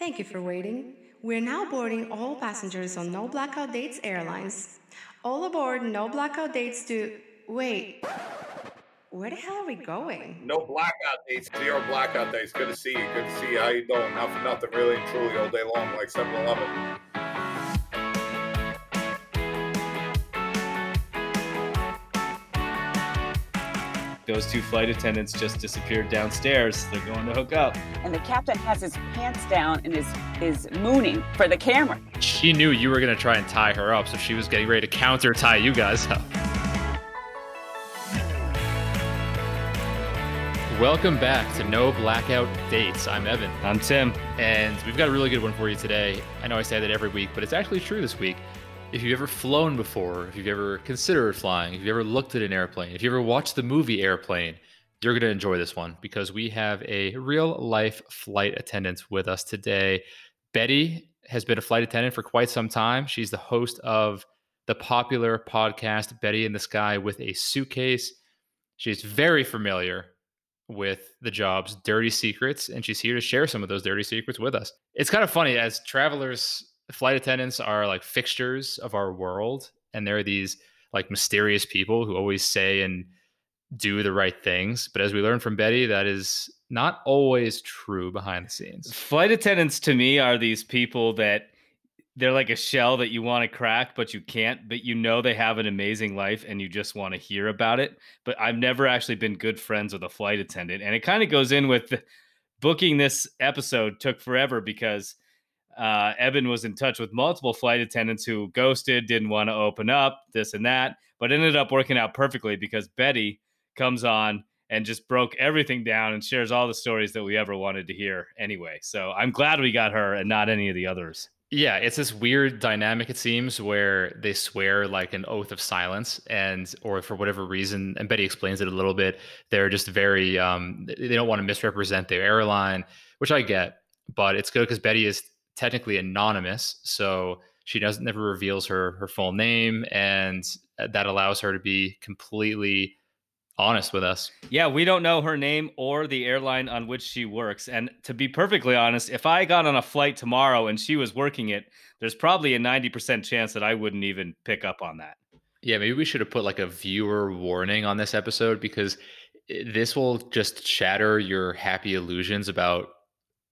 Thank you for waiting. We're now boarding all passengers on No Blackout Dates Airlines. All aboard No Blackout Dates to. Wait. Where the hell are we going? No blackout dates, zero blackout dates. Good to see you. Good to see you. How you doing? Not for nothing, really and truly, all day long, like 7 Eleven. Those two flight attendants just disappeared downstairs. They're going to hook up. and the captain has his pants down and is is mooning for the camera. She knew you were going to try and tie her up, so she was getting ready to counter tie you guys up. Welcome back to No Blackout Dates. I'm Evan. I'm Tim. And we've got a really good one for you today. I know I say that every week, but it's actually true this week. If you've ever flown before, if you've ever considered flying, if you've ever looked at an airplane, if you ever watched the movie Airplane, you're going to enjoy this one because we have a real life flight attendant with us today. Betty has been a flight attendant for quite some time. She's the host of the popular podcast Betty in the Sky with a Suitcase. She's very familiar with the job's dirty secrets, and she's here to share some of those dirty secrets with us. It's kind of funny as travelers, flight attendants are like fixtures of our world, and they're these like mysterious people who always say and do the right things. But as we learned from Betty, that is not always true behind the scenes. Flight attendants to me are these people that they're like a shell that you want to crack, but you can't, but you know they have an amazing life and you just want to hear about it. But I've never actually been good friends with a flight attendant. And it kind of goes in with the, booking this episode took forever because uh, Evan was in touch with multiple flight attendants who ghosted, didn't want to open up, this and that, but ended up working out perfectly because Betty comes on and just broke everything down and shares all the stories that we ever wanted to hear anyway. So I'm glad we got her and not any of the others. Yeah, it's this weird dynamic it seems where they swear like an oath of silence and or for whatever reason and Betty explains it a little bit, they're just very um they don't want to misrepresent their airline, which I get, but it's good cuz Betty is technically anonymous, so she doesn't never reveals her her full name and uh, that allows her to be completely honest with us. Yeah, we don't know her name or the airline on which she works. And to be perfectly honest, if I got on a flight tomorrow and she was working it, there's probably a 90% chance that I wouldn't even pick up on that. Yeah, maybe we should have put like a viewer warning on this episode because eh, this will just shatter your happy illusions about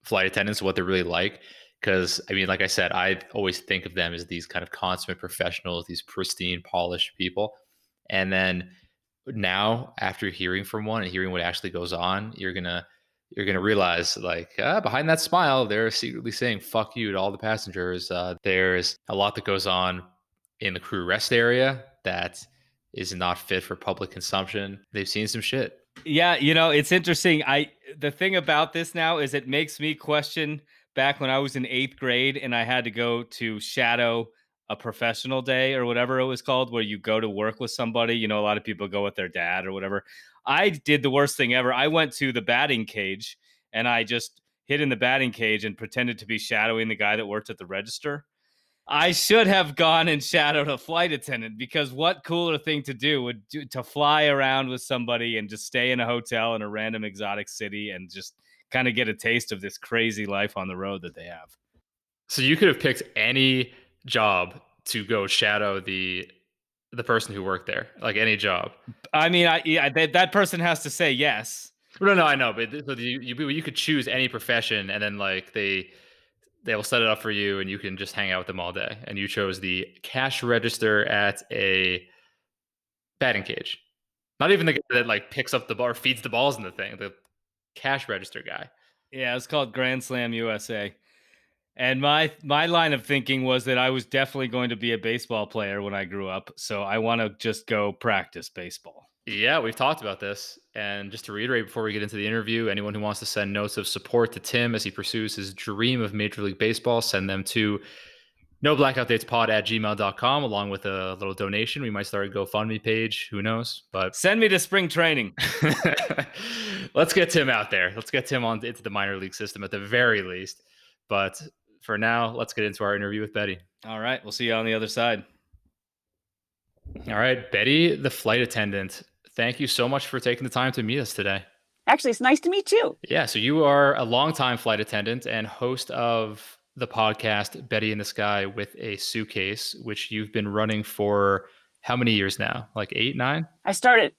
flight attendants, what they're really like. Because I mean, like I said, I always think of them as these kind of consummate professionals, these pristine, polished people. And then now, after hearing from one and hearing what actually goes on, you're gonna you're gonna realize like ah, behind that smile, they're secretly saying "fuck you" to all the passengers. Uh, there's a lot that goes on in the crew rest area that is not fit for public consumption. They've seen some shit. Yeah, you know, it's interesting. I the thing about this now is it makes me question back when I was in 8th grade and I had to go to shadow a professional day or whatever it was called where you go to work with somebody, you know, a lot of people go with their dad or whatever. I did the worst thing ever. I went to the batting cage and I just hid in the batting cage and pretended to be shadowing the guy that worked at the register. I should have gone and shadowed a flight attendant because what cooler thing to do would do to fly around with somebody and just stay in a hotel in a random exotic city and just kind of get a taste of this crazy life on the road that they have. So you could have picked any job to go shadow the the person who worked there, like any job. I mean, I yeah, that, that person has to say yes. No, no, I know, but so you, you you could choose any profession, and then like they they will set it up for you, and you can just hang out with them all day. And you chose the cash register at a batting cage. Not even the guy that like picks up the ball or feeds the balls in the thing. The cash register guy. Yeah, it's called Grand Slam USA. And my my line of thinking was that I was definitely going to be a baseball player when I grew up, so I want to just go practice baseball. Yeah, we've talked about this. And just to reiterate before we get into the interview, anyone who wants to send notes of support to Tim as he pursues his dream of Major League Baseball, send them to no blackout dates pod at gmail.com along with a little donation. We might start a GoFundMe page. Who knows? But Send me to spring training. let's get Tim out there. Let's get Tim on into the minor league system at the very least. But for now, let's get into our interview with Betty. All right, we'll see you on the other side. All right, Betty, the flight attendant. Thank you so much for taking the time to meet us today. Actually, it's nice to meet you. Yeah. So you are a longtime flight attendant and host of the podcast Betty in the Sky with a Suitcase, which you've been running for how many years now? Like eight, nine? I started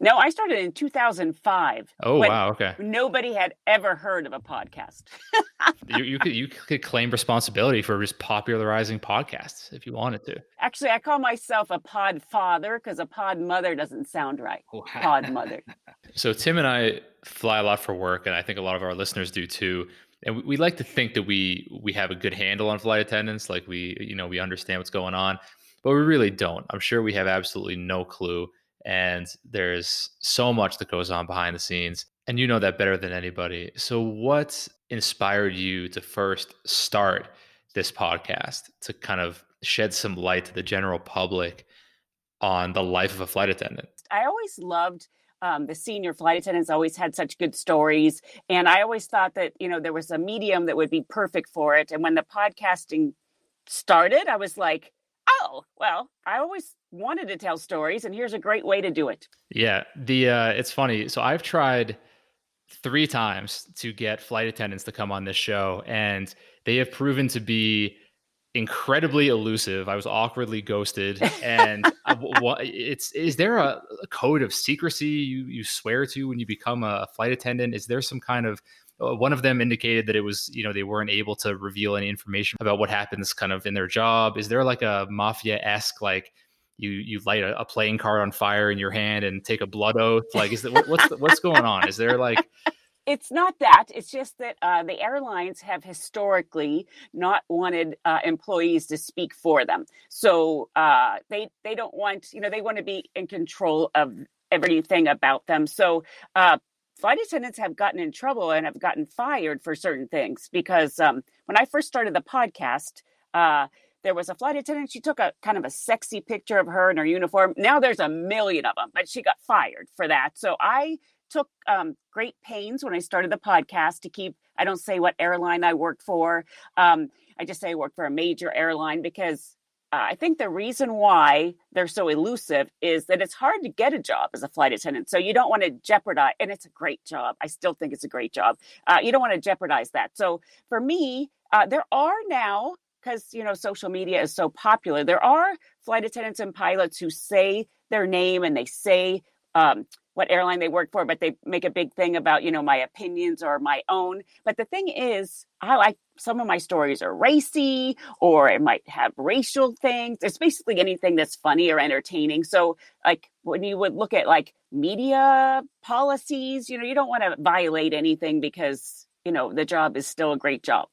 no, I started in 2005. Oh wow, okay. Nobody had ever heard of a podcast. you, you could you could claim responsibility for just popularizing podcasts if you wanted to. Actually, I call myself a pod father because a pod mother doesn't sound right. Pod mother. so Tim and I fly a lot for work, and I think a lot of our listeners do too. And we, we like to think that we we have a good handle on flight attendants, like we you know we understand what's going on, but we really don't. I'm sure we have absolutely no clue and there's so much that goes on behind the scenes and you know that better than anybody so what inspired you to first start this podcast to kind of shed some light to the general public on the life of a flight attendant i always loved um, the senior flight attendants always had such good stories and i always thought that you know there was a medium that would be perfect for it and when the podcasting started i was like oh well i always wanted to tell stories and here's a great way to do it. Yeah the uh it's funny so i've tried three times to get flight attendants to come on this show and they have proven to be incredibly elusive. I was awkwardly ghosted and what it's is there a, a, code of secrecy you you swear to when you become a flight attendant? Is there some kind of uh, one of them indicated that it was you know they weren't able to reveal any information about what happens kind of in their job? Is there like a mafia-esque like you you light a, a, playing card on fire in your hand and take a blood oath? Like is that what, what's the, what's going on? Is there like it's not that it's just that uh, the airlines have historically not wanted uh, employees to speak for them so uh, they they don't want you know they want to be in control of everything about them so uh, flight attendants have gotten in trouble and have gotten fired for certain things because um, when i first started the podcast uh, there was a flight attendant. She took a kind of a sexy picture of her in her uniform. Now there's a million of them, but she got fired for that. So I took um, great pains when I started the podcast to keep, I don't say what airline I worked for. Um, I just say I worked for a major airline because uh, I think the reason why they're so elusive is that it's hard to get a job as a flight attendant. So you don't want to jeopardize, and it's a great job. I still think it's a great job. Uh, you don't want to jeopardize that. So for me, uh, there are now because you know social media is so popular there are flight attendants and pilots who say their name and they say um, what airline they work for but they make a big thing about you know my opinions or my own. But the thing is i like some of my stories are racy or it might have racial things. It's basically anything that's funny or entertaining. So like when you would look at like media policies you know you don't want to violate anything because you know the job is still a great job.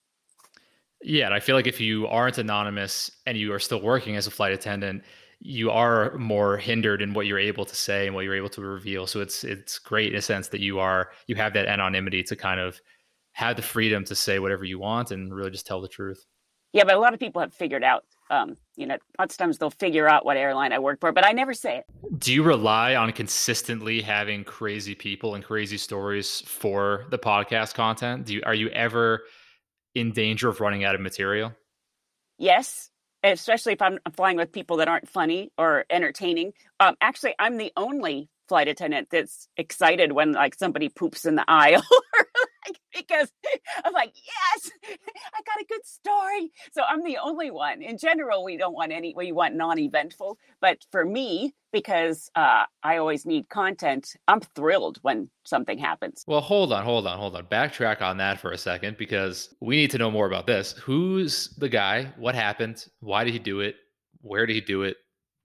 Yeah, and I feel like if you aren't anonymous and you are still working as a flight attendant, you are more hindered in what you're able to say and what you're able to reveal. So it's it's great in a sense that you are you have that anonymity to kind of have the freedom to say whatever you want and really just tell the truth. Yeah, but a lot of people have figured out. Um, you know, lots of times they'll figure out what airline I work for, but I never say it. Do you rely on consistently having crazy people and crazy stories for the podcast content? Do you are you ever in danger of running out of material? Yes, especially if I'm flying with people that aren't funny or entertaining. Um, actually, I'm the only flight attendant that's excited when like somebody poops in the aisle like, because I'm like, yes, I got a good story. So I'm the only one. In general, we don't want any, we want non eventful. But for me, because uh, I always need content, I'm thrilled when something happens. Well, hold on, hold on, hold on. Backtrack on that for a second because we need to know more about this. Who's the guy? What happened? Why did he do it? Where did he do it?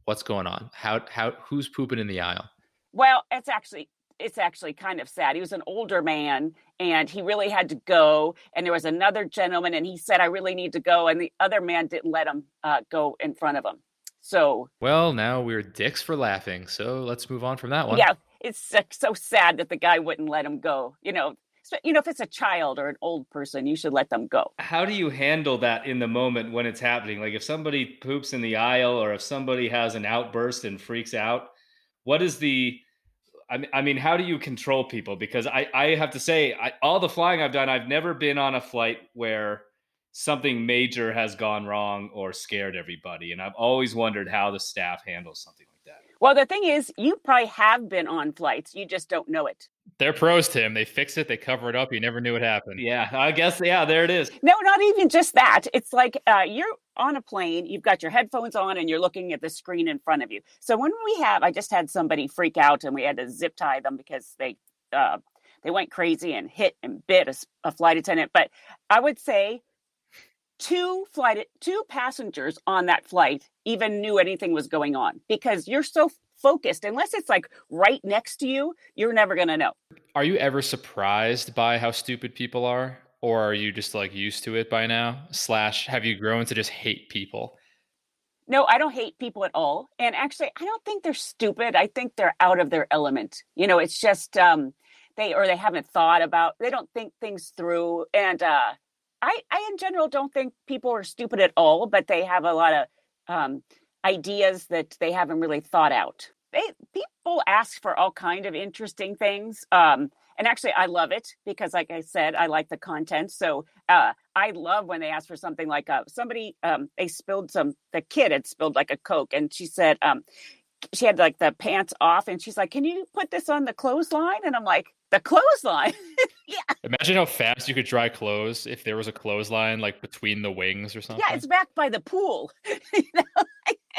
What's going on? How, how, who's pooping in the aisle? Well, it's actually it's actually kind of sad. He was an older man and he really had to go. And there was another gentleman and he said, I really need to go. And the other man didn't let him uh, go in front of him. So, well, now we're dicks for laughing. So let's move on from that one. Yeah. It's so sad that the guy wouldn't let him go. You know, you know, if it's a child or an old person, you should let them go. How do you handle that in the moment when it's happening? Like if somebody poops in the aisle or if somebody has an outburst and freaks out, what is the I mean, I mean, how do you control people? Because I, I have to say, I, all the flying I've done, I've never been on a flight where something major has gone wrong or scared everybody, and I've always wondered how the staff handles something like that. Well, the thing is, you probably have been on flights, you just don't know it. They're pros, Tim. They fix it. They cover it up. You never knew what happened. Yeah, I guess. Yeah, there it is. No, not even just that. It's like uh, you're on a plane, you've got your headphones on, and you're looking at the screen in front of you. So when we have, I just had somebody freak out, and we had to zip tie them because they uh, they went crazy and hit and bit a, a flight attendant. But I would say two flight two passengers on that flight even knew anything was going on because you're so focused. Unless it's like right next to you you're never going to know. Are you ever surprised by how stupid people are? Or are you just like used to it by now? Slash have you grown to just hate people? No i don't hate people at all. And actually i don't think they're stupid. I think they're out of their element. You know it's just um they or they haven't thought about they don't think things through. And uh i i in general don't think people are stupid at all but they have a lot of um ideas that they haven't really thought out. They people ask for all kind of interesting things. Um, and actually I love it because like I said, I like the content. So uh, I love when they ask for something like uh, somebody um, they spilled some the kid had spilled like a Coke and she said um, she had like the pants off and she's like, Can you put this on the clothesline? And I'm like, the clothesline. yeah. Imagine how fast you could dry clothes if there was a clothesline like between the wings or something. Yeah, it's back by the pool. you know?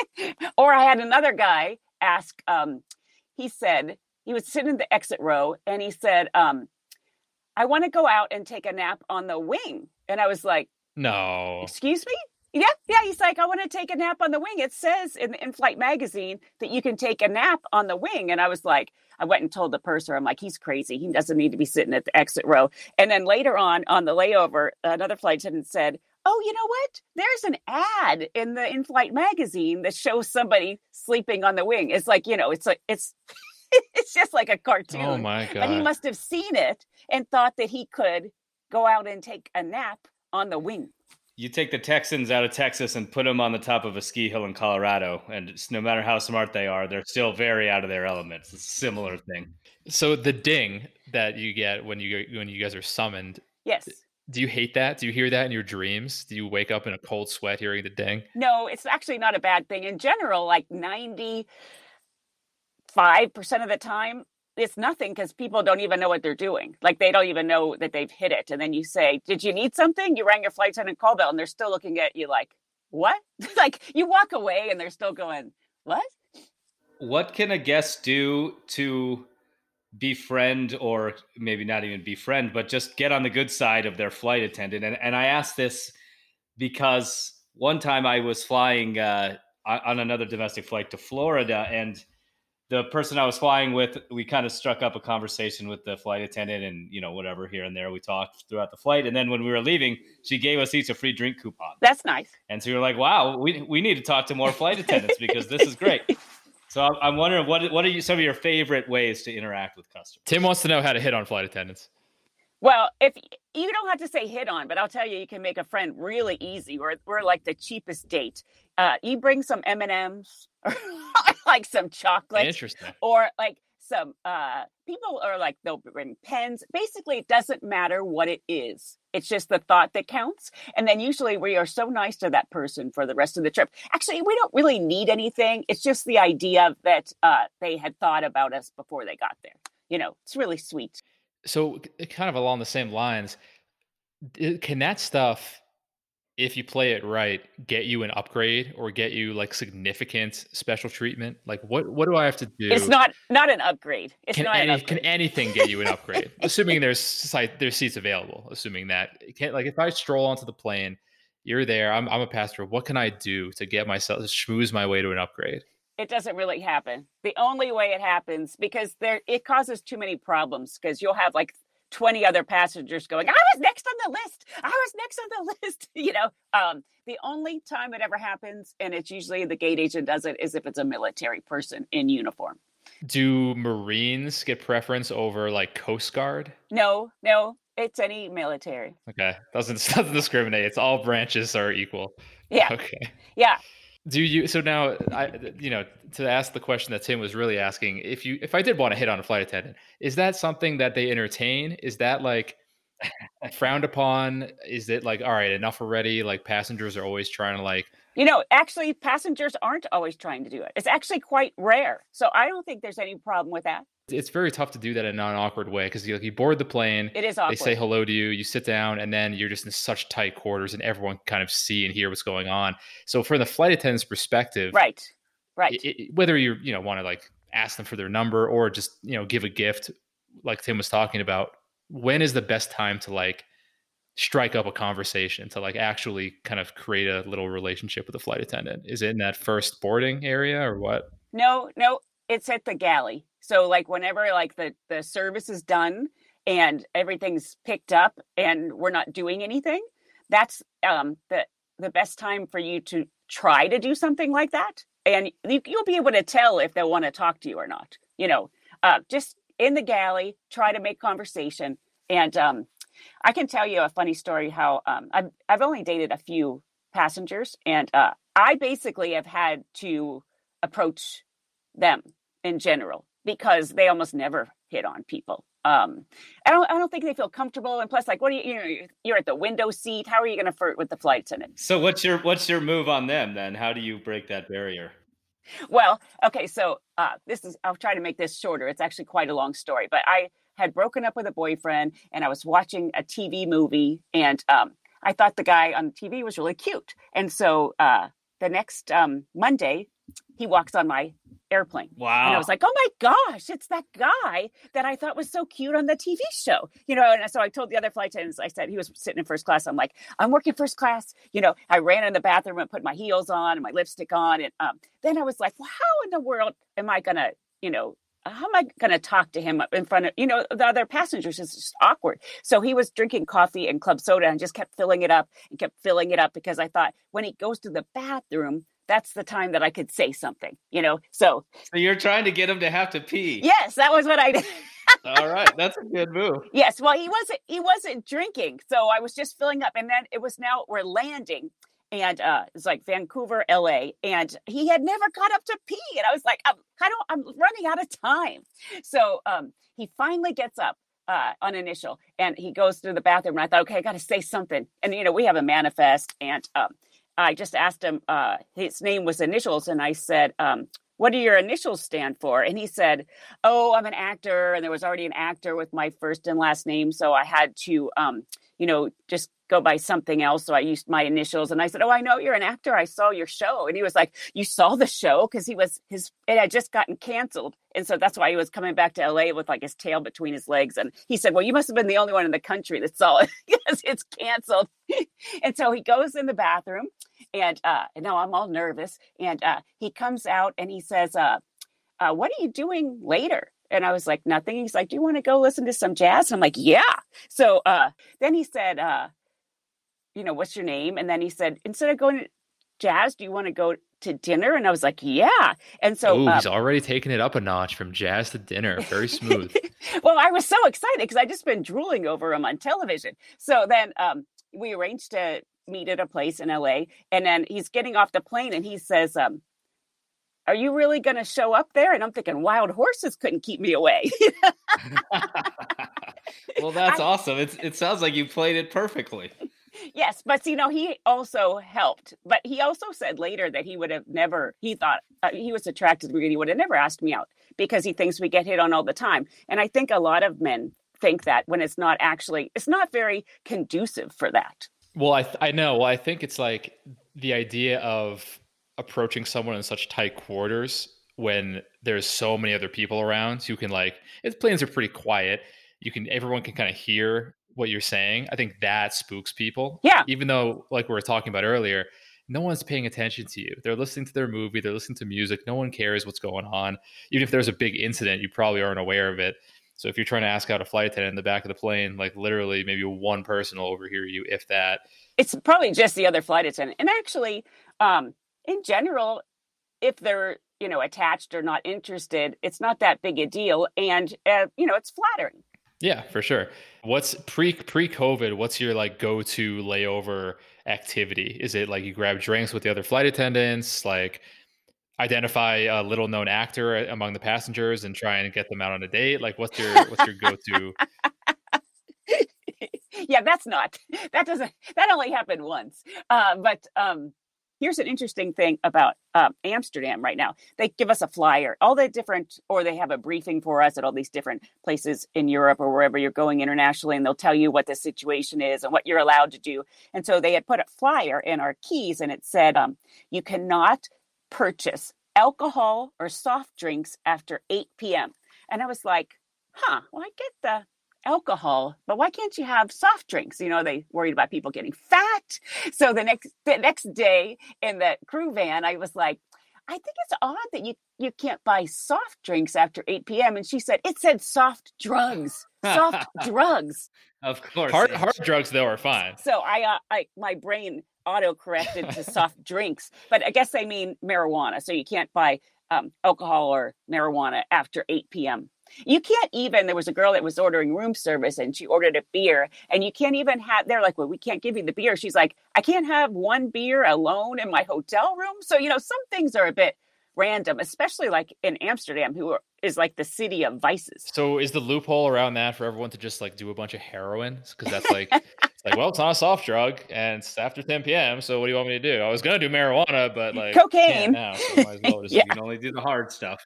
or I had another guy ask, um, he said, he was sitting in the exit row and he said, um, I want to go out and take a nap on the wing. And I was like, No. Excuse me? Yeah, yeah. He's like, I want to take a nap on the wing. It says in the in flight magazine that you can take a nap on the wing. And I was like, I went and told the purser, I'm like, he's crazy. He doesn't need to be sitting at the exit row. And then later on, on the layover, another flight attendant said, oh, you know what? There's an ad in the in-flight magazine that shows somebody sleeping on the wing. It's like, you know, it's like it's it's just like a oh cartoon. Oh my god. But he must have seen it and thought that he could go out and take a nap on the wing. You take the Texans out of Texas and put them on the top of a ski hill in Colorado, and no matter how smart they are, they're still very out of their elements. It's a similar thing. So the ding that you get when you when you guys are summoned, yes, do you hate that? Do you hear that in your dreams? Do you wake up in a cold sweat hearing the ding? No, it's actually not a bad thing. In general, like 95% of the time, it's nothing because people don't even know what they're doing. Like they don't even know that they've hit it. And then you say, Did you need something? You rang your flight attendant call bell and they're still looking at you like, What? like you walk away and they're still going, What? What can a guest do to befriend or maybe not even befriend, but just get on the good side of their flight attendant. And, and I asked this because one time I was flying uh, on another domestic flight to Florida and the person I was flying with, we kind of struck up a conversation with the flight attendant and, you know, whatever here and there. We talked throughout the flight. And then when we were leaving, she gave us each a free drink coupon. That's nice. And so we were like, wow, we, we need to talk to more flight attendants because this is great. So I'm wondering what what are you, some of your favorite ways to interact with customers? Tim wants to know how to hit on flight attendants. Well, if you don't have to say hit on, but I'll tell you, you can make a friend really easy. We're we're like the cheapest date. Uh, you bring some M and M's or like some chocolate, interesting, or like some uh, people are like they'll bring pens. Basically, it doesn't matter what it is. It's just the thought that counts. And then usually we are so nice to that person for the rest of the trip. Actually, we don't really need anything. It's just the idea that uh, they had thought about us before they got there. You know, it's really sweet. So, kind of along the same lines, can that stuff if you play it right, get you an upgrade or get you like significant special treatment? Like what what do I have to do? It's not not an upgrade. It's can not any, an upgrade. Can anything get you an upgrade? assuming there's site there's seats available. Assuming that can like if I stroll onto the plane, you're there. I'm I'm a passenger. What can I do to get myself to schmooze my way to an upgrade? It doesn't really happen. The only way it happens because there it causes too many problems because you'll have like 20 other passengers going, I was next on the list. I was next on the list. You know, um, the only time it ever happens, and it's usually the gate agent does it, is if it's a military person in uniform. Do Marines get preference over like Coast Guard? No, no, it's any military. Okay, doesn't doesn't discriminate. It's all branches are equal. Yeah. Okay. Yeah do you so now i you know to ask the question that tim was really asking if you if i did want to hit on a flight attendant is that something that they entertain is that like frowned upon? Is it like all right, enough already? Like passengers are always trying to like You know, actually, passengers aren't always trying to do it. It's actually quite rare. So I don't think there's any problem with that. It's very tough to do that in an awkward way because you, like, you board the plane, It is awkward. they say hello to you, you sit down, and then you're just in such tight quarters, and everyone can kind of see and hear what's going on. So, from the flight attendant's perspective, right. Right. i- i- whether you you know want to like ask them for their number or just you know give a gift, like Tim was talking about, when is the best time to like strike up a conversation to like actually kind of create a little relationship with the flight attendant? Is it in that first boarding area or what? No, no, it's at the galley. So like whenever like the the service is done and everything's picked up and we're not doing anything, that's um the the best time for you to try to do something like that. And you, you'll be able to tell if they want to talk to you or not. You know, uh, just in the galley, try to make conversation. And um, I can tell you a funny story how um, I've, I've only dated a few passengers, and uh, I basically have had to approach them in general because they almost never hit on people. Um, I don't. I don't think they feel comfortable. And plus, like, what do you? You know, you're- you're at the window seat. How are you going to flirt with the flight attendant? So what's your what's your move on them then? How do you break that barrier? Well, okay, so uh, this is, I'll try to make this shorter. It's actually quite a long story, but I had broken up with a boyfriend and I was watching a TV movie and um, I thought the guy on the TV was really cute. And so uh, the next um, Monday, he walks on my airplane. Wow. And I was like, oh my gosh, it's that guy that I thought was so cute on the TV show. You know, and so I told the other flight attendants, I said, he was sitting in first class. I'm like, I'm working first class. You know, I ran in the bathroom and put my heels on and my lipstick on. And um, then I was like, well, how in the world am I going to, you know, how am I going to talk to him in front of, you know, the other passengers? It's just awkward. So he was drinking coffee and club soda and just kept filling it up and kept filling it up because I thought when he goes to the bathroom, that's the time that I could say something, you know? So so you're trying to get him to have to pee. yes, that was what I did. All right, that's a good move. Yes, well, he wasn't he wasn't drinking, so I was just filling up, and then it was now we're landing, and uh, it's like Vancouver, L.A., and he had never got up to pee, and I was like, I'm, I don't, I'm running out of time, so um, he finally gets up. Uh, on initial, and he goes to the bathroom, and I thought, okay, I got to say something, and you know, we have a manifest, and um, I just asked him, uh, his name was initials, and I said, um, what do your initials stand for? And he said, oh, I'm an actor, and there was already an actor with my first and last name, so I had to, um, you know, just go by something else. So I used my initials, and I said, oh, I know you're an actor. I saw your show, and he was like, you saw the show because he was his it had just gotten canceled, and so that's why he was coming back to LA with like his tail between his legs, and he said, well, you must have been the only one in the country that saw it because it's canceled, and so he goes in the bathroom, and uh, and now I'm all nervous, and uh, he comes out and he says, uh, uh, what are you doing later? And I was like, nothing. He's like, do you want to go listen to some jazz? And I'm like, yeah. So uh, then he said, uh, you know, what's your name? And then he said, instead of going to jazz, do you want to go to dinner? And I was like, yeah. And so, Ooh, uh, he's already taken it up a notch from jazz to dinner. Very smooth. well, I was so excited because I just been drooling over him on television. So then um, we arranged to meet at a place in LA, and then he's getting off the plane, and he says, um, "Are you really going to show up there?" And I'm thinking, wild horses couldn't keep me away. well, that's I- awesome. It's it sounds like you played it perfectly. Yes, but you know, he also helped. But he also said later that he would have never. He thought uh, he was attracted to me. and He would have never asked me out because he thinks we get hit on all the time. And I think a lot of men think that when it's not actually, it's not very conducive for that. Well, I I know. Well, I think it's like the idea of approaching someone in such tight quarters when there's so many other people around. You can like, its planes are pretty quiet. You can everyone can kind of hear what you're saying. I think that spooks people. Yeah. Even though, like we were talking about earlier, no one's paying attention to you. They're listening to their movie. They're listening to music. No one cares what's going on. Even if there's a big incident, you probably aren't aware of it. So if you're trying to ask out a flight attendant in the back of the plane, like literally maybe one person will overhear you, if that. it's probably just the other flight attendant. And actually, um, in general, if they're you know attached or not interested, it's not that big a deal, and uh, you know it's flattering. Yeah, for sure. What's pre pre COVID? What's your like go to layover activity? Is it like you grab drinks with the other flight attendants, like identify a little known actor among the passengers and try and get them out on a date? Like, what's your what's your go to? yeah, that's not that doesn't that only happened once. Uh, but um, here's an interesting thing about um, Amsterdam right now. They give us a flyer, all the different, or they have a briefing for us at all these different places in Europe or wherever you're going internationally, and they'll tell you what the situation is and what you're allowed to do. And so they had put a flyer in our keys, and it said, um, "You cannot purchase alcohol or soft drinks after 8 p.m." And I was like, "Huh? Well, I get the alcohol, but why can't you have soft drinks? You know, they worried about people getting fat. So the next the next day in the crew van, I was like, I think it's odd that you you can't buy soft drinks after 8 p.m. And she said it said soft drugs, soft drugs. Of course, hard hard drugs though are fine. So I uh, I my brain auto corrected to soft drinks, but I guess they mean marijuana. So you can't buy um, alcohol or marijuana after 8 p.m. You can't even, there was a girl that was ordering room service and she ordered a beer, and you can't even have, they're like, well, we can't give you the beer. She's like, I can't have one beer alone in my hotel room. So, you know, some things are a bit random, especially like in Amsterdam, who are, is like the city of vices. So is the loophole around that for everyone to just like do a bunch of heroin? Because that's like, it's like, well, it's not a soft drug and it's after 10 p.m. So what do you want me to do? I was gonna do marijuana, but like cocaine now, so might as well just yeah. you can only do the hard stuff.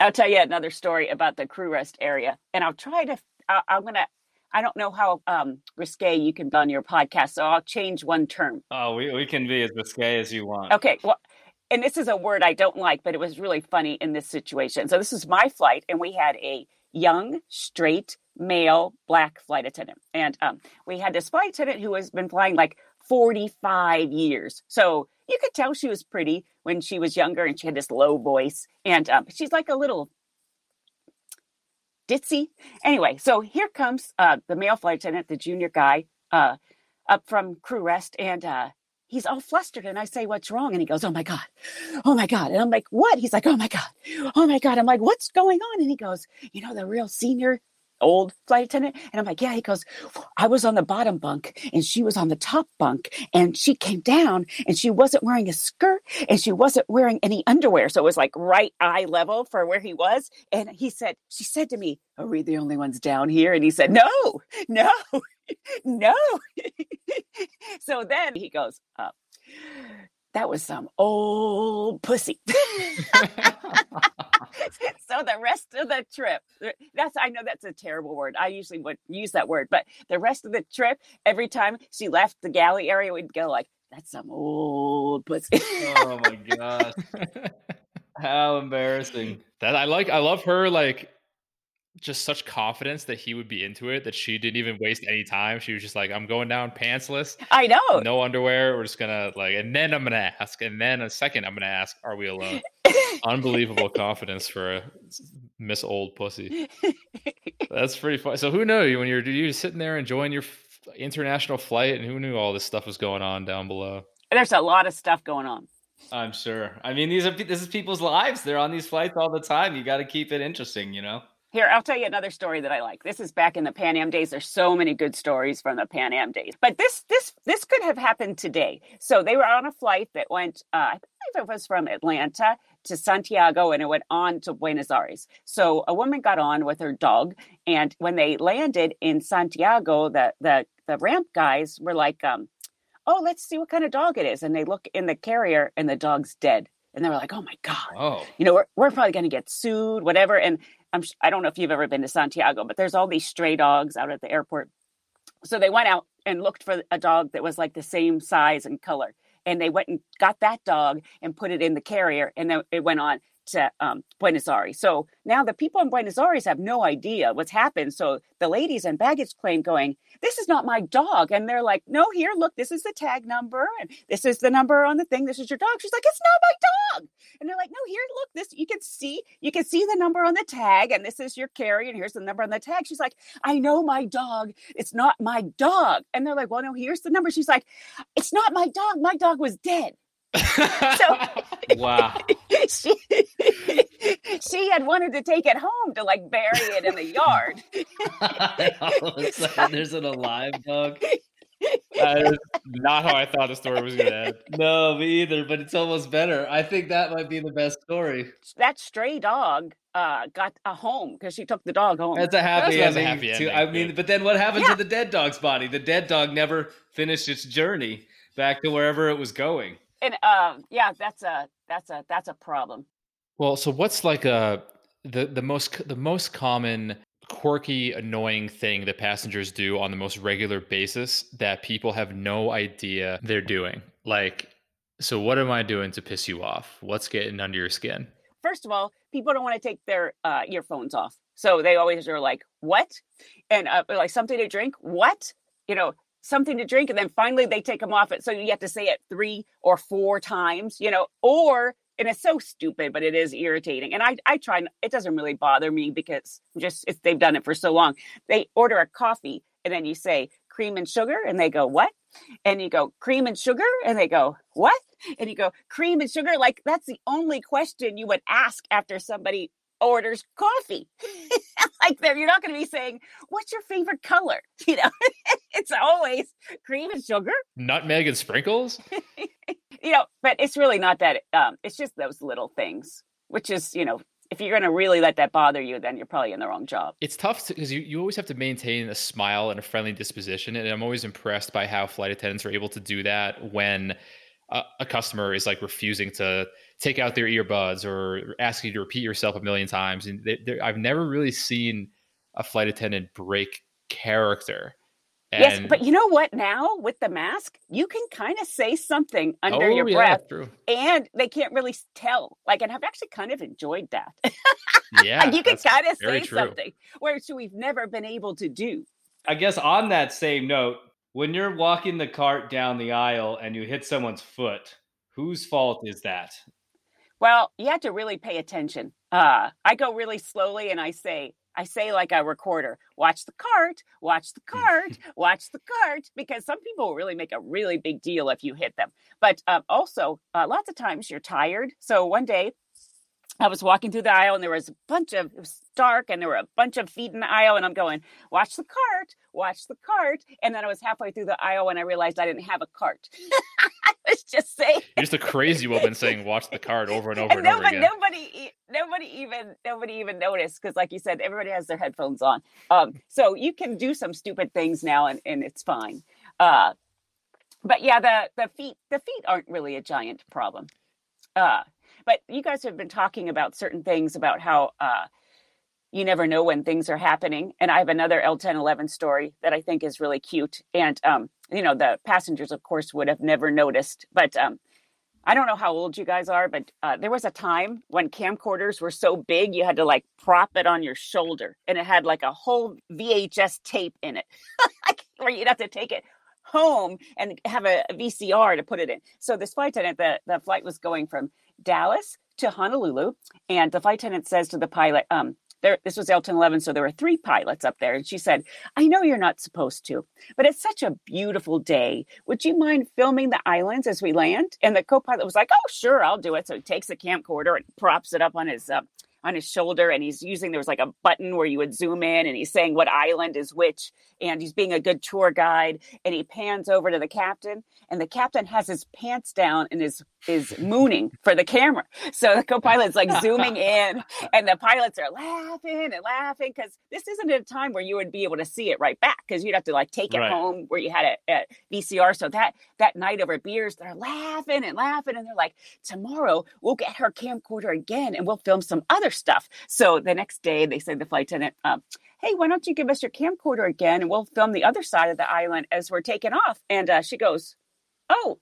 I'll tell you another story about the crew rest area, and I'll try to. I, I'm gonna. I don't know how um, risque you can be on your podcast, so I'll change one term. Oh, we, we can be as risque as you want. Okay. Well, and this is a word I don't like, but it was really funny in this situation. So this is my flight, and we had a young, straight, male, black flight attendant, and um, we had this flight attendant who has been flying like 45 years. So you could tell she was pretty when she was younger and she had this low voice. And um, she's like a little ditzy. Anyway, so here comes uh, the male flight attendant, the junior guy, uh, up from crew rest. And uh, he's all flustered. And I say, What's wrong? And he goes, Oh my God. Oh my God. And I'm like, What? He's like, Oh my God. Oh my God. I'm like, What's going on? And he goes, You know, the real senior old flight attendant? And I'm like, yeah. He goes, I was on the bottom bunk and she was on the top bunk and she came down and she wasn't wearing a skirt and she wasn't wearing any underwear. So it was like right eye level for where he was. And he said, she said to me, are we the only ones down here? And he said, no, no, no. so then he goes, uh, that was some old pussy. so the rest of the trip, that's I know that's a terrible word. I usually would use that word, but the rest of the trip, every time she left the galley area, we'd go like, "That's some old pussy." oh my god, how embarrassing! That I like. I love her like just such confidence that he would be into it that she didn't even waste any time. She was just like, I'm going down pantsless. I know. No underwear. We're just gonna like and then I'm gonna ask. And then a second I'm gonna ask, are we alone? Unbelievable confidence for a Miss Old Pussy. That's pretty fun. So who knew when you're you're sitting there enjoying your f- international flight and who knew all this stuff was going on down below? There's a lot of stuff going on. I'm sure. I mean, these are this is people's lives. They're on these flights all the time. You got to keep it interesting, you know. Here, I'll tell you another story that I like. This is back in the Pan Am days. There's so many good stories from the Pan Am days. But this this this could have happened today. So they were on a flight that went uh, I believe it was from Atlanta to Santiago and it went on to Buenos Aires. So a woman got on with her dog and when they landed in Santiago, the the the ramp guys were like um oh, let's see what kind of dog it is and they look in the carrier and the dog's dead. And they were like, "Oh my god!" Oh, you know, we're we're probably going to get sued, whatever. And I'm, I don't know if you've ever been to Santiago, but there's all these stray dogs out at the airport. So they went out and looked for a dog that was like the same size and color. And they went and got that dog and put it in the carrier. And then it went on to um, Buenos Aires. So now the people in Buenos Aires have no idea what's happened. So the ladies in baggage claim going, this is not my dog. And they're like, no, here, look, this is the tag number. And this is the number on the thing. This is your dog. She's like, it's not my dog. And they're like, no, here, look, this, you can see, you can see the number on the tag. And this is your carry. And here's the number on the tag. She's like, I know my dog. It's not my dog. And they're like, well, no, here's the number. She's like, it's not my dog. My dog was dead. So wow she, she had wanted to take it home to like bury it in the yard All of a sudden, there's an alive dog that is not how I thought the story was going to end. No, me either. But it's almost better. I think that might be the best story. That stray dog uh, got a home because she took the dog home. That's a happy That's a ending. happy too. ending, I mean, but then what happened Yeah. to the dead dog's body? The dead dog never finished its journey back to wherever it was going. And uh, yeah, that's a that's a that's a problem. Well, so what's like a the the most the most common quirky annoying thing that passengers do on the most regular basis that people have no idea they're doing? Like so what am I doing to piss you off? What's getting under your skin? First of all, people don't want to take their uh, earphones off, so they always are like, "What?" and uh, like something to drink. What? You know, something to drink, and then finally they take them off. It so you have to say it three or four times. You know, or and it's so stupid, but it is irritating. And I I try. It doesn't really bother me because just if they've done it for so long, they order a coffee and then you say cream and sugar, and they go what? And you go cream and sugar, and they go what? And you go cream and sugar. Like that's the only question you would ask after somebody orders coffee. like there, you're not going to be saying, "What's your favorite color?" You know, it's always cream and sugar. Nutmeg and sprinkles? You know, but it's really not that. Um, it's just those little things, which is, you know, if you're going to really let that bother you, then you're probably in the wrong job. It's tough because you, you always have to maintain a smile and a friendly disposition. And I'm always impressed by how flight attendants are able to do that when a, a customer is like refusing to take out their earbuds or ask you to repeat yourself a million times. And they, they- I've never really seen a flight attendant break character. yes, but you know what? Now with the mask, you can kind of say something under Oh, your yeah, breath, True. and they can't really tell. Like, and I've actually kind of enjoyed that. Yeah, you can kind of say true. something, which we've never been able to do. I guess on that same note, when you're walking the cart down the aisle and you hit someone's foot, whose fault is that? Well, you have to really pay attention. Uh, I go really slowly and I say, I say like a recorder, watch the cart, watch the cart, watch the cart, because some people will really make a really big deal if you hit them. But um, also, uh, lots of times you're tired. So one day I was walking through the aisle and there was a bunch of, it was dark and there were a bunch of feet in the aisle. And I'm going, watch the cart, watch the cart. And then I was halfway through the aisle and I realized I didn't have a cart. Was just saying, You're just a crazy woman saying "watch the card" over and over and and over again. nobody, nobody even, nobody even noticed because, like you said, everybody has their headphones on. Um, so you can do some stupid things now, and, and it's fine. Uh, but yeah, the the feet, the feet aren't really a giant problem. Uh, but you guys have been talking about certain things about how uh, you never know when things are happening. And I have another L1011 story that I think is really cute. And, um, you know, the passengers, of course, would have never noticed. But um, I don't know how old you guys are, but uh, there was a time when camcorders were so big you had to like prop it on your shoulder and it had like a whole VHS tape in it, where you'd have to take it home and have a, a VCR to put it in. So this flight attendant, the, the flight was going from Dallas to Honolulu, and the flight attendant says to the pilot, um, there, this was L1011, so there were three pilots up there. And she said, I know you're not supposed to, but it's such a beautiful day. Would you mind filming the islands as we land? And the co pilot was like, Oh, sure, I'll do it. So he takes a camcorder and props it up on his. Uh, on his shoulder and he's using there was like a button where you would zoom in and he's saying what island is which and he's being a good tour guide and he pans over to the captain and the captain has his pants down and is is mooning for the camera so the co-pilot's like zooming in and the pilots are laughing and laughing because this isn't a time where you would be able to see it right back because you'd have to like take it Right. home where you had it at VCR. So that that night over beers, they're laughing and laughing, and they're like, tomorrow we'll get her camcorder again and we'll film some other stuff. So the next day, they to the flight attendant, um, "Hey, why don't you give us your camcorder again and we'll film the other side of the island as we're taking off?" And uh, she goes, "Oh."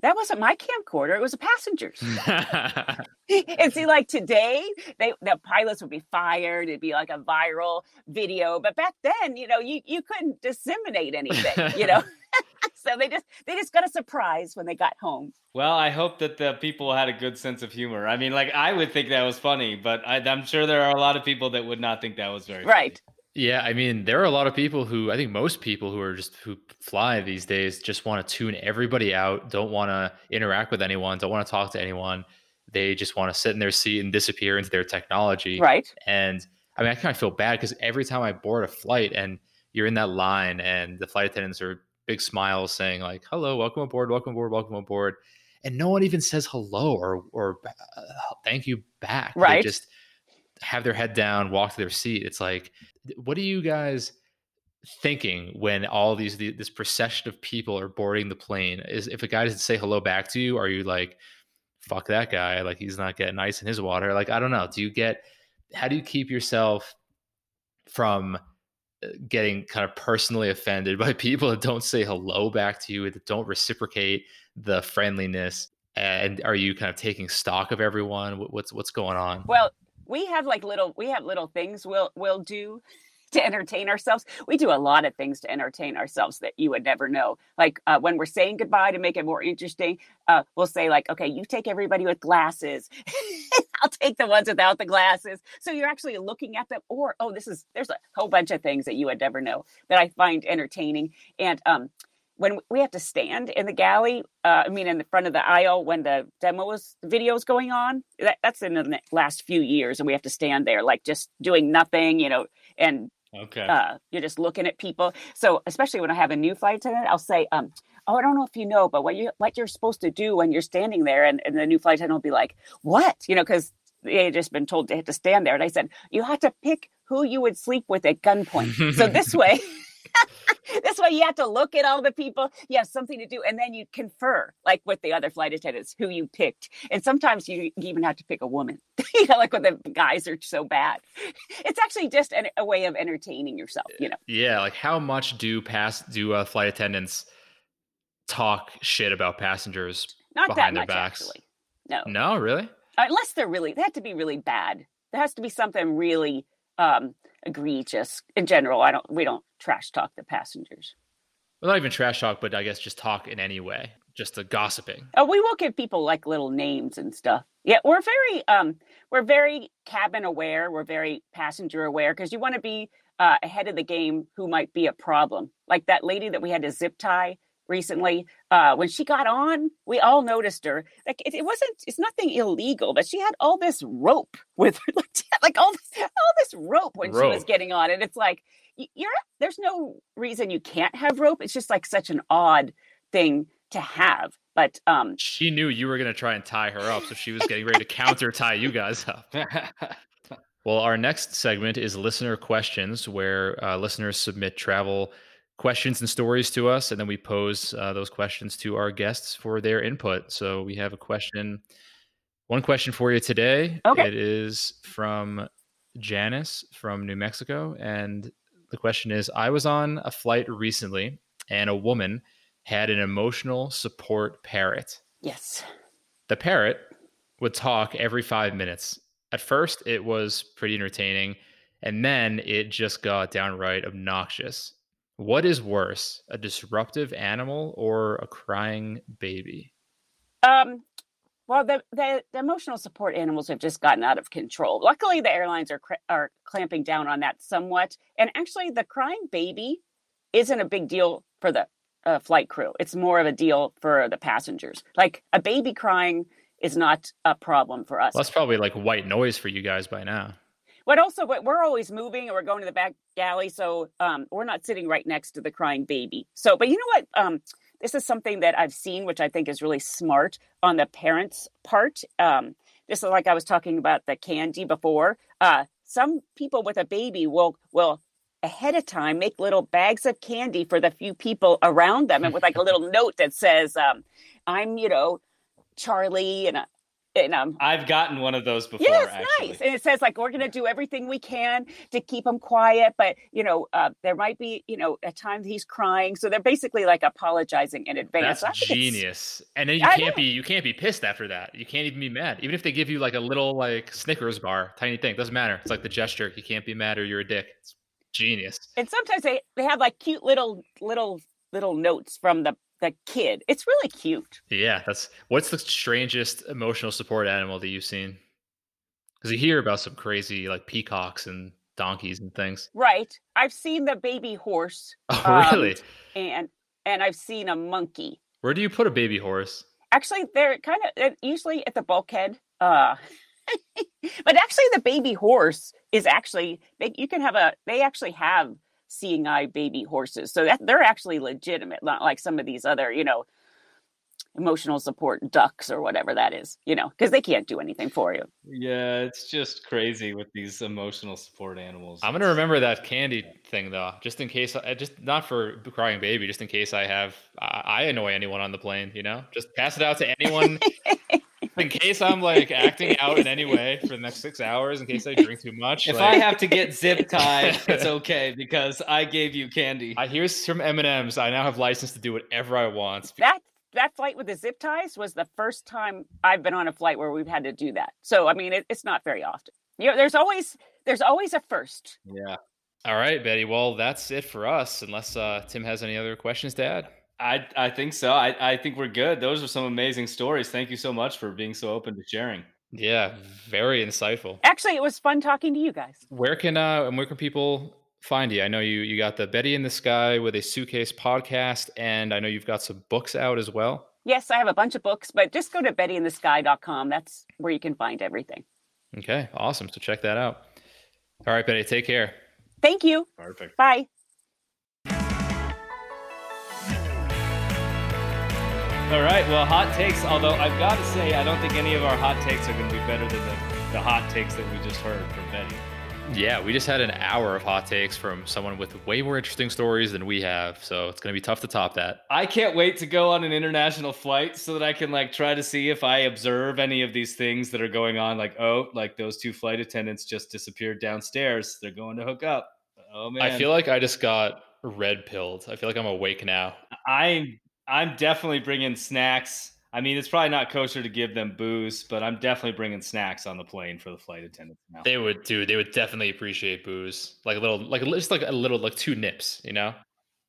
That wasn't my camcorder; it was a passenger's. and see, like today, they the pilots would be fired. It'd be like a viral video. But back then, you know, you you couldn't disseminate anything, you know. so they just they just got a surprise when they got home. Well, I hope that the people had a good sense of humor. I mean, like I would think that was funny, but I, I'm sure there are a lot of people that would not think that was very Right. Yeah, I mean, there are a lot of people who I think most people who are just who fly these days just want to tune everybody out, don't want to interact with anyone, don't want to talk to anyone. They just want to sit in their seat and disappear into their technology. Right. And I mean, I kind of feel bad because every time I board a flight and you're in that line and the flight attendants are big smiles saying like, "Hello, welcome aboard, welcome aboard, welcome aboard," and no one even says hello or or uh, thank you back. Right. They just have their head down, walk to their seat. It's like, what are you guys thinking when all these the, this procession of people are boarding the plane? Is if a guy doesn't say hello back to you, are you like, fuck that guy? Like he's not getting ice in his water. Like I don't know. Do you get? How do you keep yourself from uh, getting kind of personally offended by people that don't say hello back to you, that don't reciprocate the friendliness? And are you kind of taking stock of everyone? What's what's going on? Well, we have like little we have little things we'll we'll do to entertain ourselves. We do a lot of things to entertain ourselves that you would never know. Like uh, when we're saying goodbye to make it more interesting, uh, we'll say like, "Okay, you take everybody with glasses. I'll take the ones without the glasses." So you're actually looking at them. Or oh, this is there's a whole bunch of things that you would never know that I find entertaining. And um, when we have to stand in the galley, uh, I mean, in the front of the aisle when the demos videos going on, that, that's in the last few years, and we have to stand there like just doing nothing, you know, and Okay. uh, you're just looking at people. So especially when I have a new flight attendant, I'll say, um, "Oh, I don't know if you know, but what you what you're supposed to do when you're standing there," and, and the new flight attendant will be like, "What?" You know, because they had just been told they had to stand there, and I said, "You have to pick who you would sleep with at gunpoint." so this way. this way you have to look at all the people. You have something to do and then you confer like with the other flight attendants who you picked and sometimes you even have to pick a woman. You know like when the guys are so bad. It's actually just an, a way of entertaining yourself you know? Yeah, like how much do pass do uh, flight attendants talk shit about passengers? not that Behind their much backs. actually. No. No, really? unless they're really they have to be really bad. There has to be something really um egregious in general. I don't we don't trash talk the passengers Well, not even trash talk, but I guess just talk in any way, just the gossiping. Oh, we will give people like little names and stuff. Yeah, we're very um we're very cabin aware, we're very passenger aware because you want to be uh, ahead of the game who might be a problem. Like that lady that we had to zip tie recently, uh, when she got on, we all noticed her. Like it, it wasn't, it's nothing illegal, but she had all this rope with her, like, like all this, all this rope when she was getting on, and it's like you're there's no reason you can't have rope. It's just like such an odd thing to have. But um, She knew you were going to try and tie her up, so she was getting ready to counter tie you guys up. Well, our next segment is listener questions, where uh, listeners submit travel questions and stories to us, and then we pose uh, those questions to our guests for their input. So we have a question, one question for you today. Okay. It is from Janice from New Mexico, and the question is: I was on a flight recently, and a woman had an emotional support parrot. yes, The parrot would talk every five minutes. At first, it was pretty entertaining, and then it just got downright obnoxious. What is worse, a disruptive animal or a crying baby? Um, well, the, the the emotional support animals have just gotten out of control. Luckily, the airlines are cr- are clamping down on that somewhat. And actually, the crying baby isn't a big deal for the uh, flight crew. It's more of a deal for the passengers. Like a baby crying is not a problem for us. Well, that's probably like white noise for you guys by now. But also, but we're always moving and we're going to the back galley, so um, we're not sitting right next to the crying baby. So, but you know what? Um, this is something that I've seen, which I think is really smart on the parents' part. Um, this is like I was talking about the candy before. Uh, some people with a baby will will ahead of time make little bags of candy for the few people around them, and with like a little note that says, um, "I'm, you know, Charlie," and and um, I've gotten one of those before. Yes, actually. nice. And it says like we're going to do everything we can to keep him quiet, but you know uh, there might be you know a time he's crying, so they're basically like apologizing in advance. That's genius. And then you I can't know. be you can't be pissed after that. You can't even be mad. Even if they give you like a little like Snickers bar, tiny thing, doesn't matter. It's like the gesture. You can't be mad or you're a dick. It's genius. And sometimes they they have like cute little little little notes from the the kid. It's really cute. Yeah, that's what's the strangest emotional support animal that you've seen? Because you hear about some crazy like peacocks and donkeys and things. Right. I've seen the baby horse Oh, Um, really? and and I've seen a monkey. Where do you put a baby horse? Actually, they're kind of usually at the bulkhead. Uh, but actually, the baby horse is actually they, you can have a. They actually have seeing eye baby horses. So that they're actually legitimate, not like some of these other, you know, emotional support ducks or whatever that is, you know, because they can't do anything for you. Yeah, it's just crazy with these emotional support animals. I'm gonna remember that candy thing though, just in case. Uh, just not for crying baby, just in case I have I, I annoy anyone on the plane. You know, just pass it out to anyone. in case I'm like acting out in any way for the next six hours, in case I drink too much. If like, I have to get zip tied, it's okay because I gave you candy. I hear from M and M's. I now have license to do whatever I want. That that flight with the zip ties was the first time I've been on a flight where we've had to do that. So I mean, it, it's not very often. You know, there's always there's always a first. Yeah. All right, Betty. Well, that's it for us. Unless uh, Tim has any other questions to add. I I think so. I, I think we're good. Those are some amazing stories. Thank you so much for being so open to sharing. Yeah, very insightful. Actually, it was fun talking to you guys. Where can uh and where can people find you? I know you you got the Betty in the Sky with a suitcase podcast, and I know you've got some books out as well. Yes, I have a bunch of books, but just go to bettyinthesky.com. That's where you can find everything. Okay, awesome. So check that out. All right, Betty, take care. Thank you. Perfect. Bye. All right. Well, hot takes. Although I've got to say, I don't think any of our hot takes are going to be better than the, the hot takes that we just heard from Betty. Yeah, we just had an hour of hot takes from someone with way more interesting stories than we have. So it's going to be tough to top that. I can't wait to go on an international flight so that I can like try to see if I observe any of these things that are going on. Like, oh, like those two flight attendants just disappeared downstairs. They're going to hook up. Oh man. I feel like I just got red pilled. I feel like I'm awake now. I'm I'm definitely bringing snacks. I mean, it's probably not kosher to give them booze, but I'm definitely bringing snacks on the plane for the flight attendants now. They would, dude. They would definitely appreciate booze, like a little, like just like a little, like two nips, you know.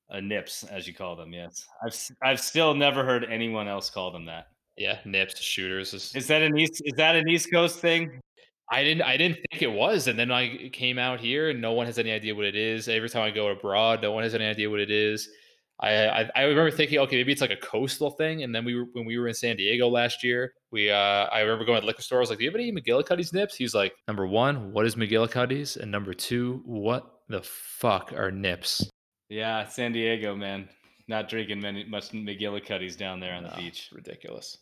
Uh, nips, as you call them. Yes, I've I've still never heard anyone else call them that. Yeah, nips, shooters. Is, is that an east? Is that an East Coast thing? I didn't I didn't think it was, and then I came out here, and no one has any idea what it is. Every time I go abroad, no one has any idea what it is. I, I, I remember thinking, okay, maybe it's like a coastal thing. And then we were when we were in San Diego last year, we uh, I remember going to the liquor store. I was like, "Do you have any McGillicuddy's nips?" He's like, "Number one, what is McGillicuddy's? And number two, what the fuck are nips?" Yeah, San Diego, man, not drinking many much McGillicuddy's down there on the beach. Ridiculous.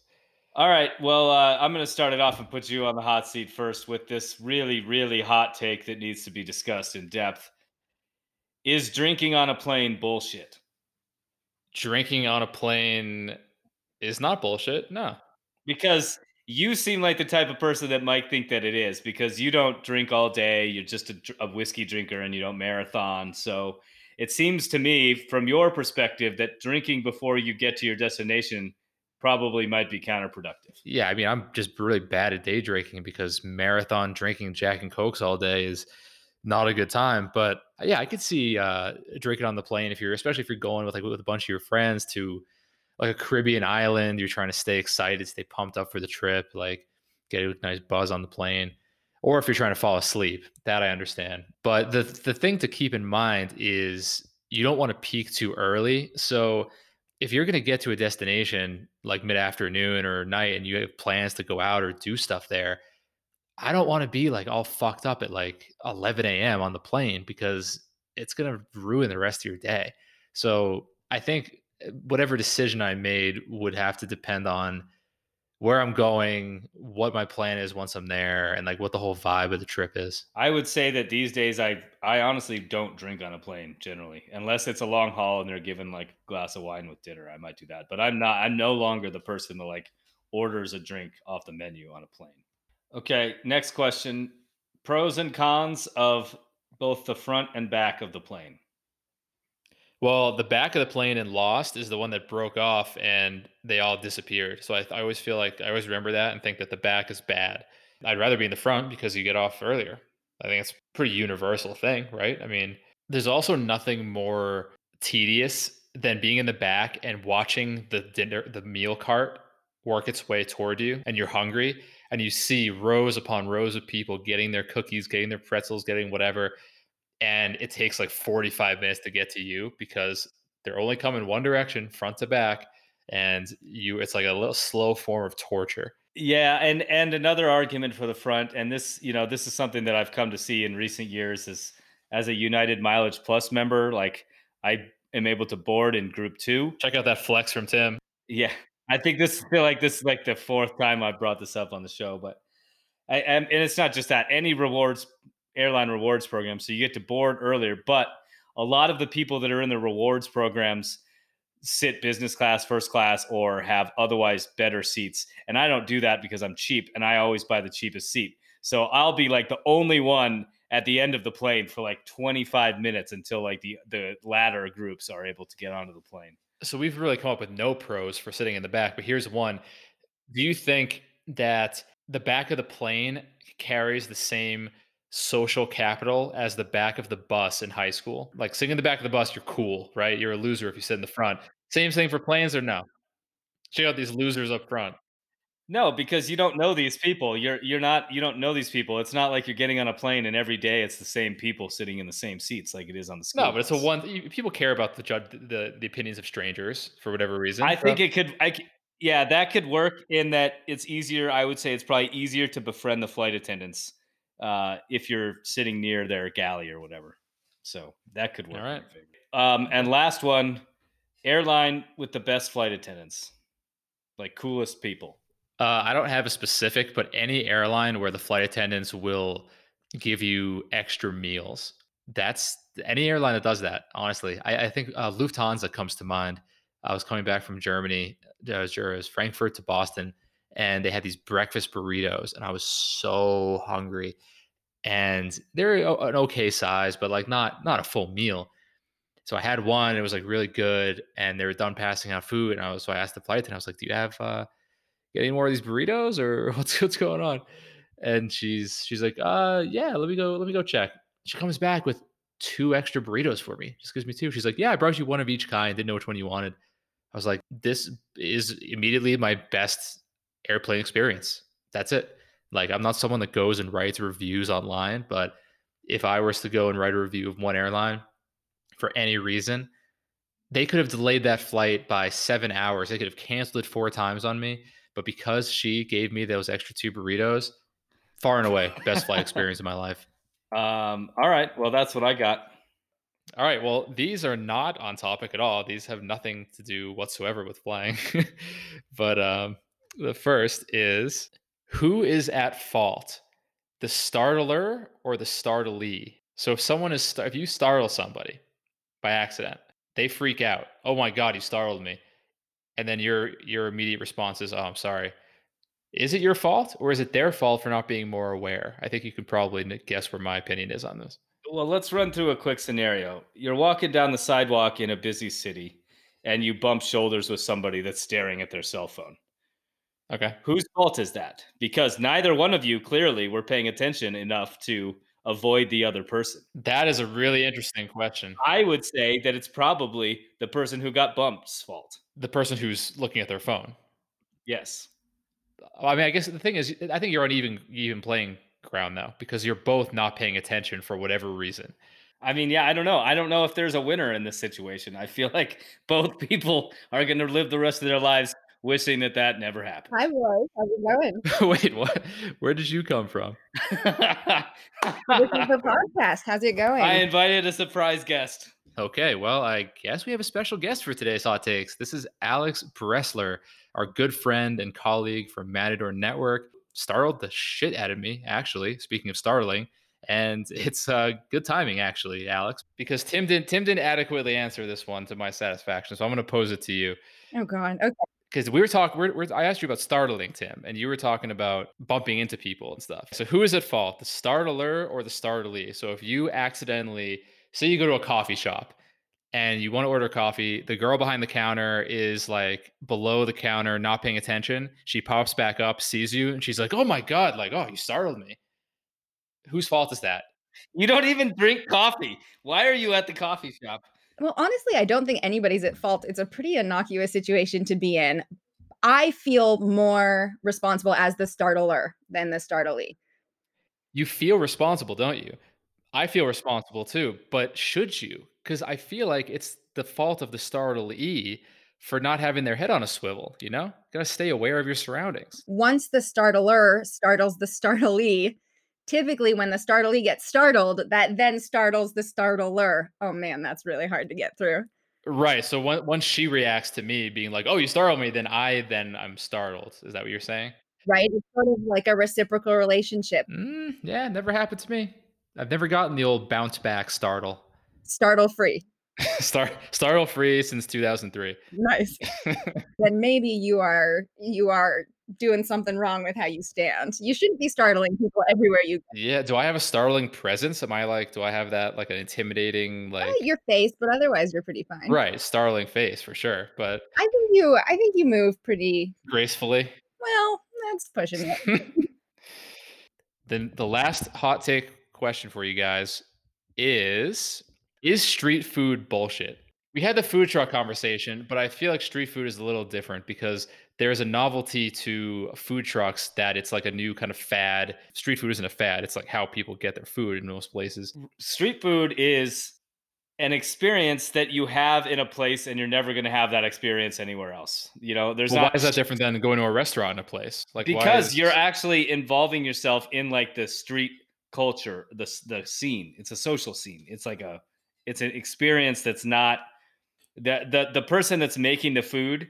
All right, well, uh, I'm going to start it off and put you on the hot seat first with this really, really hot take that needs to be discussed in depth. Is drinking on a plane bullshit? Drinking on a plane is not bullshit. No. Because you seem like the type of person that might think that it is because you don't drink all day. You're just a, a, whiskey drinker and you don't marathon. So it seems to me, from your perspective, that drinking before you get to your destination probably might be counterproductive. Yeah. I mean, I'm just really bad at day drinking because marathon drinking Jack and Cokes all day is not a good time. But yeah, I could see uh, drinking on the plane if you're, especially if you're going with like with a bunch of your friends to like a Caribbean island. You're trying to stay excited, stay pumped up for the trip, like get a nice buzz on the plane. Or if you're trying to fall asleep, that I understand. But the the thing to keep in mind is you don't want to peak too early. So if you're going to get to a destination like mid afternoon or night and you have plans to go out or do stuff there, I don't want to be like all fucked up at like 11 a.m. on the plane because it's going to ruin the rest of your day. So I think eh, whatever decision I made would have to depend on where I'm going, what my plan is once I'm there, and like what the whole vibe of the trip is. I would say that these days I I honestly don't drink on a plane generally, unless it's a long haul and they're given like a glass of wine with dinner. I might do that, but I'm not. I'm no longer the person that like orders a drink off the menu on a plane. Okay, next question. Pros and cons of both the front and back of the plane. Well, the back of the plane in Lost is the one that broke off and they all disappeared. So I, I always feel like I always remember that and think that the back is bad. I'd rather be in the front because you get off earlier. I think it's a pretty universal thing, right? I mean, there's also nothing more tedious than being in the back and watching the dinner, the meal cart work its way toward you and you're hungry and you see rows upon rows of people getting their cookies, getting their pretzels, getting whatever, and it takes like 45 minutes to get to you because they're only coming one direction, front to back, and you it's like a little slow form of torture. Yeah, and and another argument for the front, and this you know this is something that I've come to see in recent years is as a United Mileage Plus member, like I am able to board in Group Two. Check out that flex from Tim. Yeah, I think this feel like this is like the fourth time I've brought this up on the show, but I, and it's not just that any rewards airline rewards program, so you get to board earlier, but a lot of the people that are in the rewards programs sit business class, first class, or have otherwise better seats. And I don't do that because I'm cheap and I always buy the cheapest seat. So I'll be like the only one at the end of the plane for like 25 minutes until like the the latter groups are able to get onto the plane. So we've really come up with no pros for sitting in the back, but here's one. Do you think that the back of the plane carries the same social capital as the back of the bus in high school. Like sitting in the back of the bus, you're cool, right? You're a loser if you sit in the front. Same thing for planes or no? Check out these losers up front. No, because you don't know these people. You're you're not you don't know these people. It's not like you're getting on a plane and every day it's the same people sitting in the same seats like it is on the school. No, but it's a one. People care about the judge, the the opinions of strangers for whatever reason. I think it could. I yeah, that could work in that it's easier. I would say it's probably easier to befriend the flight attendants uh, if you're sitting near their galley or whatever. So that could work. All right. Um, and last one, airline with the best flight attendants, like coolest people. Uh, I don't have a specific, but any airline where the flight attendants will give you extra meals. That's any airline that does that. Honestly, I, I think uh, Lufthansa comes to mind. I was coming back from Germany, uh, was Frankfurt to Boston, and they had these breakfast burritos, and I was so hungry and they're an okay size, but like not not a full meal. So I had one. It was like really good, and they were done passing out food. And I was so I asked the flight attendant, I was like, "Do you have uh, get any more of these burritos, or what's what's going on?" And she's she's like, "Uh, yeah, let me go let me go check." She comes back with two extra burritos for me. Just gives me two. She's like, "Yeah, I brought you one of each kind. Didn't know which one you wanted." I was like, "This is immediately my best airplane experience. That's it." Like I'm not someone that goes and writes reviews online, but if I was to go and write a review of one airline for any reason, they could have delayed that flight by seven hours. They could have canceled it four times on me. But because she gave me those extra two burritos, far and away, best flight experience of my life. Um, all right. Well, that's what I got. All right. Well, these are not on topic at all. These have nothing to do whatsoever with flying. but um, the first is who is at fault? The startler or the startlee? So if someone is if you startle somebody by accident, they freak out. Oh my god, you startled me. And then your your immediate response is, "Oh, I'm sorry." Is it your fault or is it their fault for not being more aware? I think you could probably guess where my opinion is on this. Well, let's run through a quick scenario. You're walking down the sidewalk in a busy city and you bump shoulders with somebody that's staring at their cell phone. Okay. Whose fault is that? Because neither one of you clearly were paying attention enough to avoid the other person. That is a really interesting question. I would say that it's probably the person who got bumped's fault. The person who's looking at their phone. Yes. I mean, I guess the thing is, I think you're on even even playing ground now because you're both not paying attention for whatever reason. I mean, yeah, I don't know. I don't know if there's a winner in this situation. I feel like both people are going to live the rest of their lives wishing that that never happened. Hi, Roy. How's it going? Wait, what? Where did you come from? this is the podcast. How's it going? I invited a surprise guest. Okay, well, I guess we have a special guest for today's Hot Takes. This is Alex Bressler, our good friend and colleague from Matador Network. Startled the shit out of me, actually. Speaking of startling, and it's uh, good timing, actually, Alex, because Tim didn't Tim didn't adequately answer this one to my satisfaction. So I'm going to pose it to you. Oh God. Okay because we were talking, we're, we're, I asked you about startling, Tim, and you were talking about bumping into people and stuff. So who is at fault, the startler or the startlee? So if you accidentally, say you go to a coffee shop and you want to order coffee, the girl behind the counter is like below the counter, not paying attention. She pops back up, sees you, and she's like, "Oh my god!" Like, "Oh, you startled me." Whose fault is that? You don't even drink coffee. Why are you at the coffee shop? Well, honestly, I don't think anybody's at fault. It's a pretty innocuous situation to be in. I feel more responsible as the startler than the startlee. You feel responsible, don't you? I feel responsible too, but should you? Because I feel like it's the fault of the startlee for not having their head on a swivel, you know? Gotta stay aware of your surroundings. Once the startler startles the startlee, typically when the startlee gets startled, that then startles the startler. Oh man, that's really hard to get through. Right. So when, once she reacts to me being like, "Oh, you startled me," then I then I'm startled. Is that what you're saying? Right? It's sort of like a reciprocal relationship. Mm, yeah, never happened to me. I've never gotten the old bounce back startle. Startle free. Start startle free since 2003. Nice. then maybe you are you are doing something wrong with how you stand. You shouldn't be startling people everywhere you go. Yeah. Do I have a startling presence? Am I like? Do I have that like an intimidating like? Your face, but otherwise you're pretty fine. Right, startling face for sure, but I think you I think you move pretty gracefully. well. That's pushing it. then the last hot take question for you guys is: Is street food bullshit? We had the food truck conversation, but I feel like street food is a little different because there's a novelty to food trucks that it's like a new kind of fad. Street food isn't a fad, it's like how people get their food in most places. Street food is an experience that you have in a place and you're never going to have that experience anywhere else. You know, there's well, not why is that different than going to a restaurant in a place? Like because is... you're actually involving yourself in like the street culture, the the scene. It's a social scene. It's like a it's an experience that's not the the the person that's making the food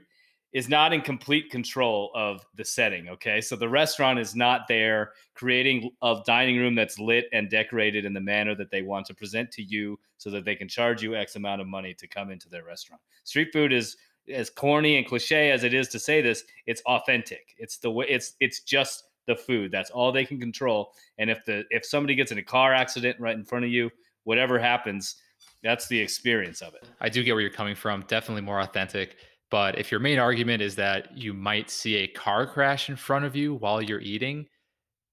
is not in complete control of the setting. Okay. So the restaurant is not there creating a dining room that's lit and decorated in the manner that they want to present to you so that they can charge you X amount of money to come into their restaurant. Street food is as corny and cliche as it is to say this, it's authentic. It's the way it's it's just the food. That's all they can control. And if the if somebody gets in a car accident right in front of you, whatever happens, that's the experience of it. I do get where you're coming from. Definitely more authentic. But if your main argument is that you might see a car crash in front of you while you're eating,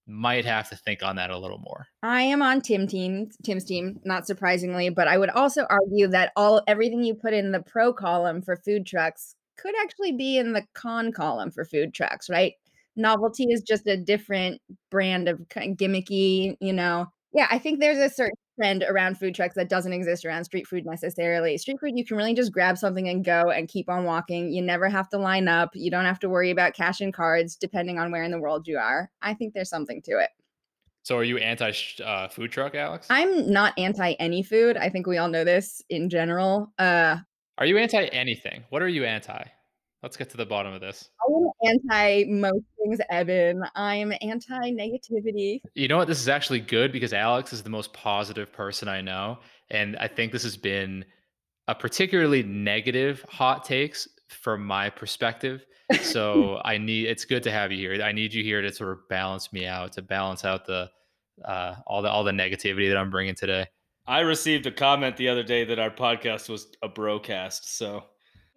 might have to think on that a little more. I am on Tim team, Tim's team, not surprisingly, but I would also argue that all everything you put in the pro column for food trucks could actually be in the con column for food trucks, right? Novelty is just a different brand of kind of gimmicky, you know. Yeah, I think there's a certain trend around food trucks that doesn't exist around street food necessarily. Street food, you can really just grab something and go and keep on walking. You never have to line up. You don't have to worry about cash and cards depending on where in the world you are. I think there's something to it. So, are you anti uh, food truck, Alex? I'm not anti any food. I think we all know this in general. Uh, are you anti anything? What are you anti? Let's get to the bottom of this. I am anti most things, Evan. I'm anti negativity. You know what? This is actually good because Alex is the most positive person I know. And I think this has been a particularly negative hot takes from my perspective. So I need it's good to have you here. I need you here to sort of balance me out, to balance out the uh, all the all the negativity that I'm bringing today. I received a comment the other day that our podcast was a brocast. So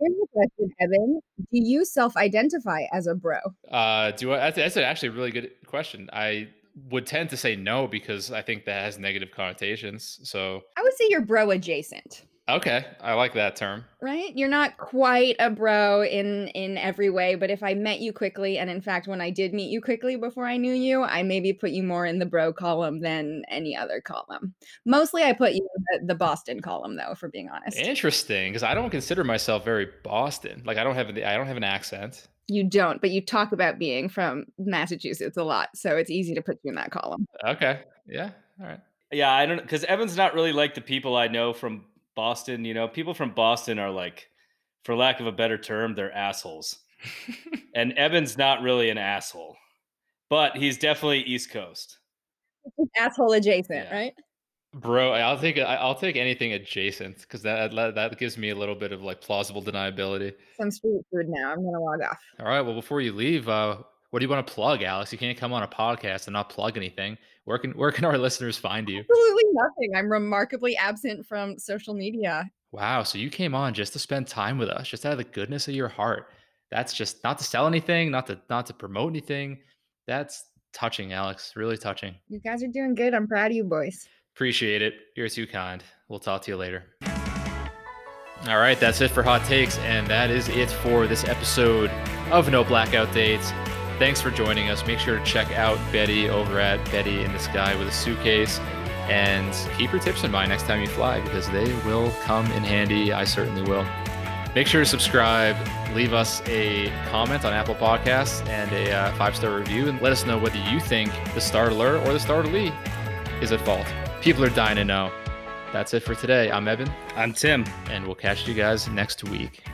Here's a question, Evan. Do you self-identify as a bro? Uh, do I? That's actually a really good question. I would tend to say no because I think that has negative connotations. So I would say you're bro adjacent. Okay, I like that term. Right? You're not quite a bro in in every way, but if I met you quickly and in fact when I did meet you quickly before I knew you, I maybe put you more in the bro column than any other column. Mostly I put you in the, the Boston column though, for being honest. Interesting, because I don't consider myself very Boston. Like I don't have I don't have an accent. You don't, but you talk about being from Massachusetts a lot, so it's easy to put you in that column. Okay. Yeah. All right. Yeah, I don't because Evan's not really like the people I know from Boston, you know, people from Boston are like, for lack of a better term, they're assholes. and Evan's not really an asshole, but he's definitely East Coast. Asshole adjacent, yeah. right? Bro, I'll take I'll take anything adjacent because that that gives me a little bit of like plausible deniability. Some street food now. I'm gonna log off. All right. Well, before you leave, uh, what do you want to plug, Alex? You can't come on a podcast and not plug anything. Where can where can our listeners find you? Absolutely nothing. I'm remarkably absent from social media. Wow, so you came on just to spend time with us, just out of the goodness of your heart. That's just not to sell anything, not to not to promote anything. That's touching, Alex. Really touching. You guys are doing good. I'm proud of you boys. Appreciate it. You're too kind. We'll talk to you later. All right, that's it for hot takes, and that is it for this episode of No Blackout Dates. Thanks for joining us. Make sure to check out Betty over at Betty in the Sky with a suitcase. And keep your tips in mind next time you fly because they will come in handy. I certainly will. Make sure to subscribe, leave us a comment on Apple Podcasts and a uh, five star review, and let us know whether you think the startler or the startlee is at fault. People are dying to know. That's it for today. I'm Evan, I'm Tim. and we'll catch you guys next week.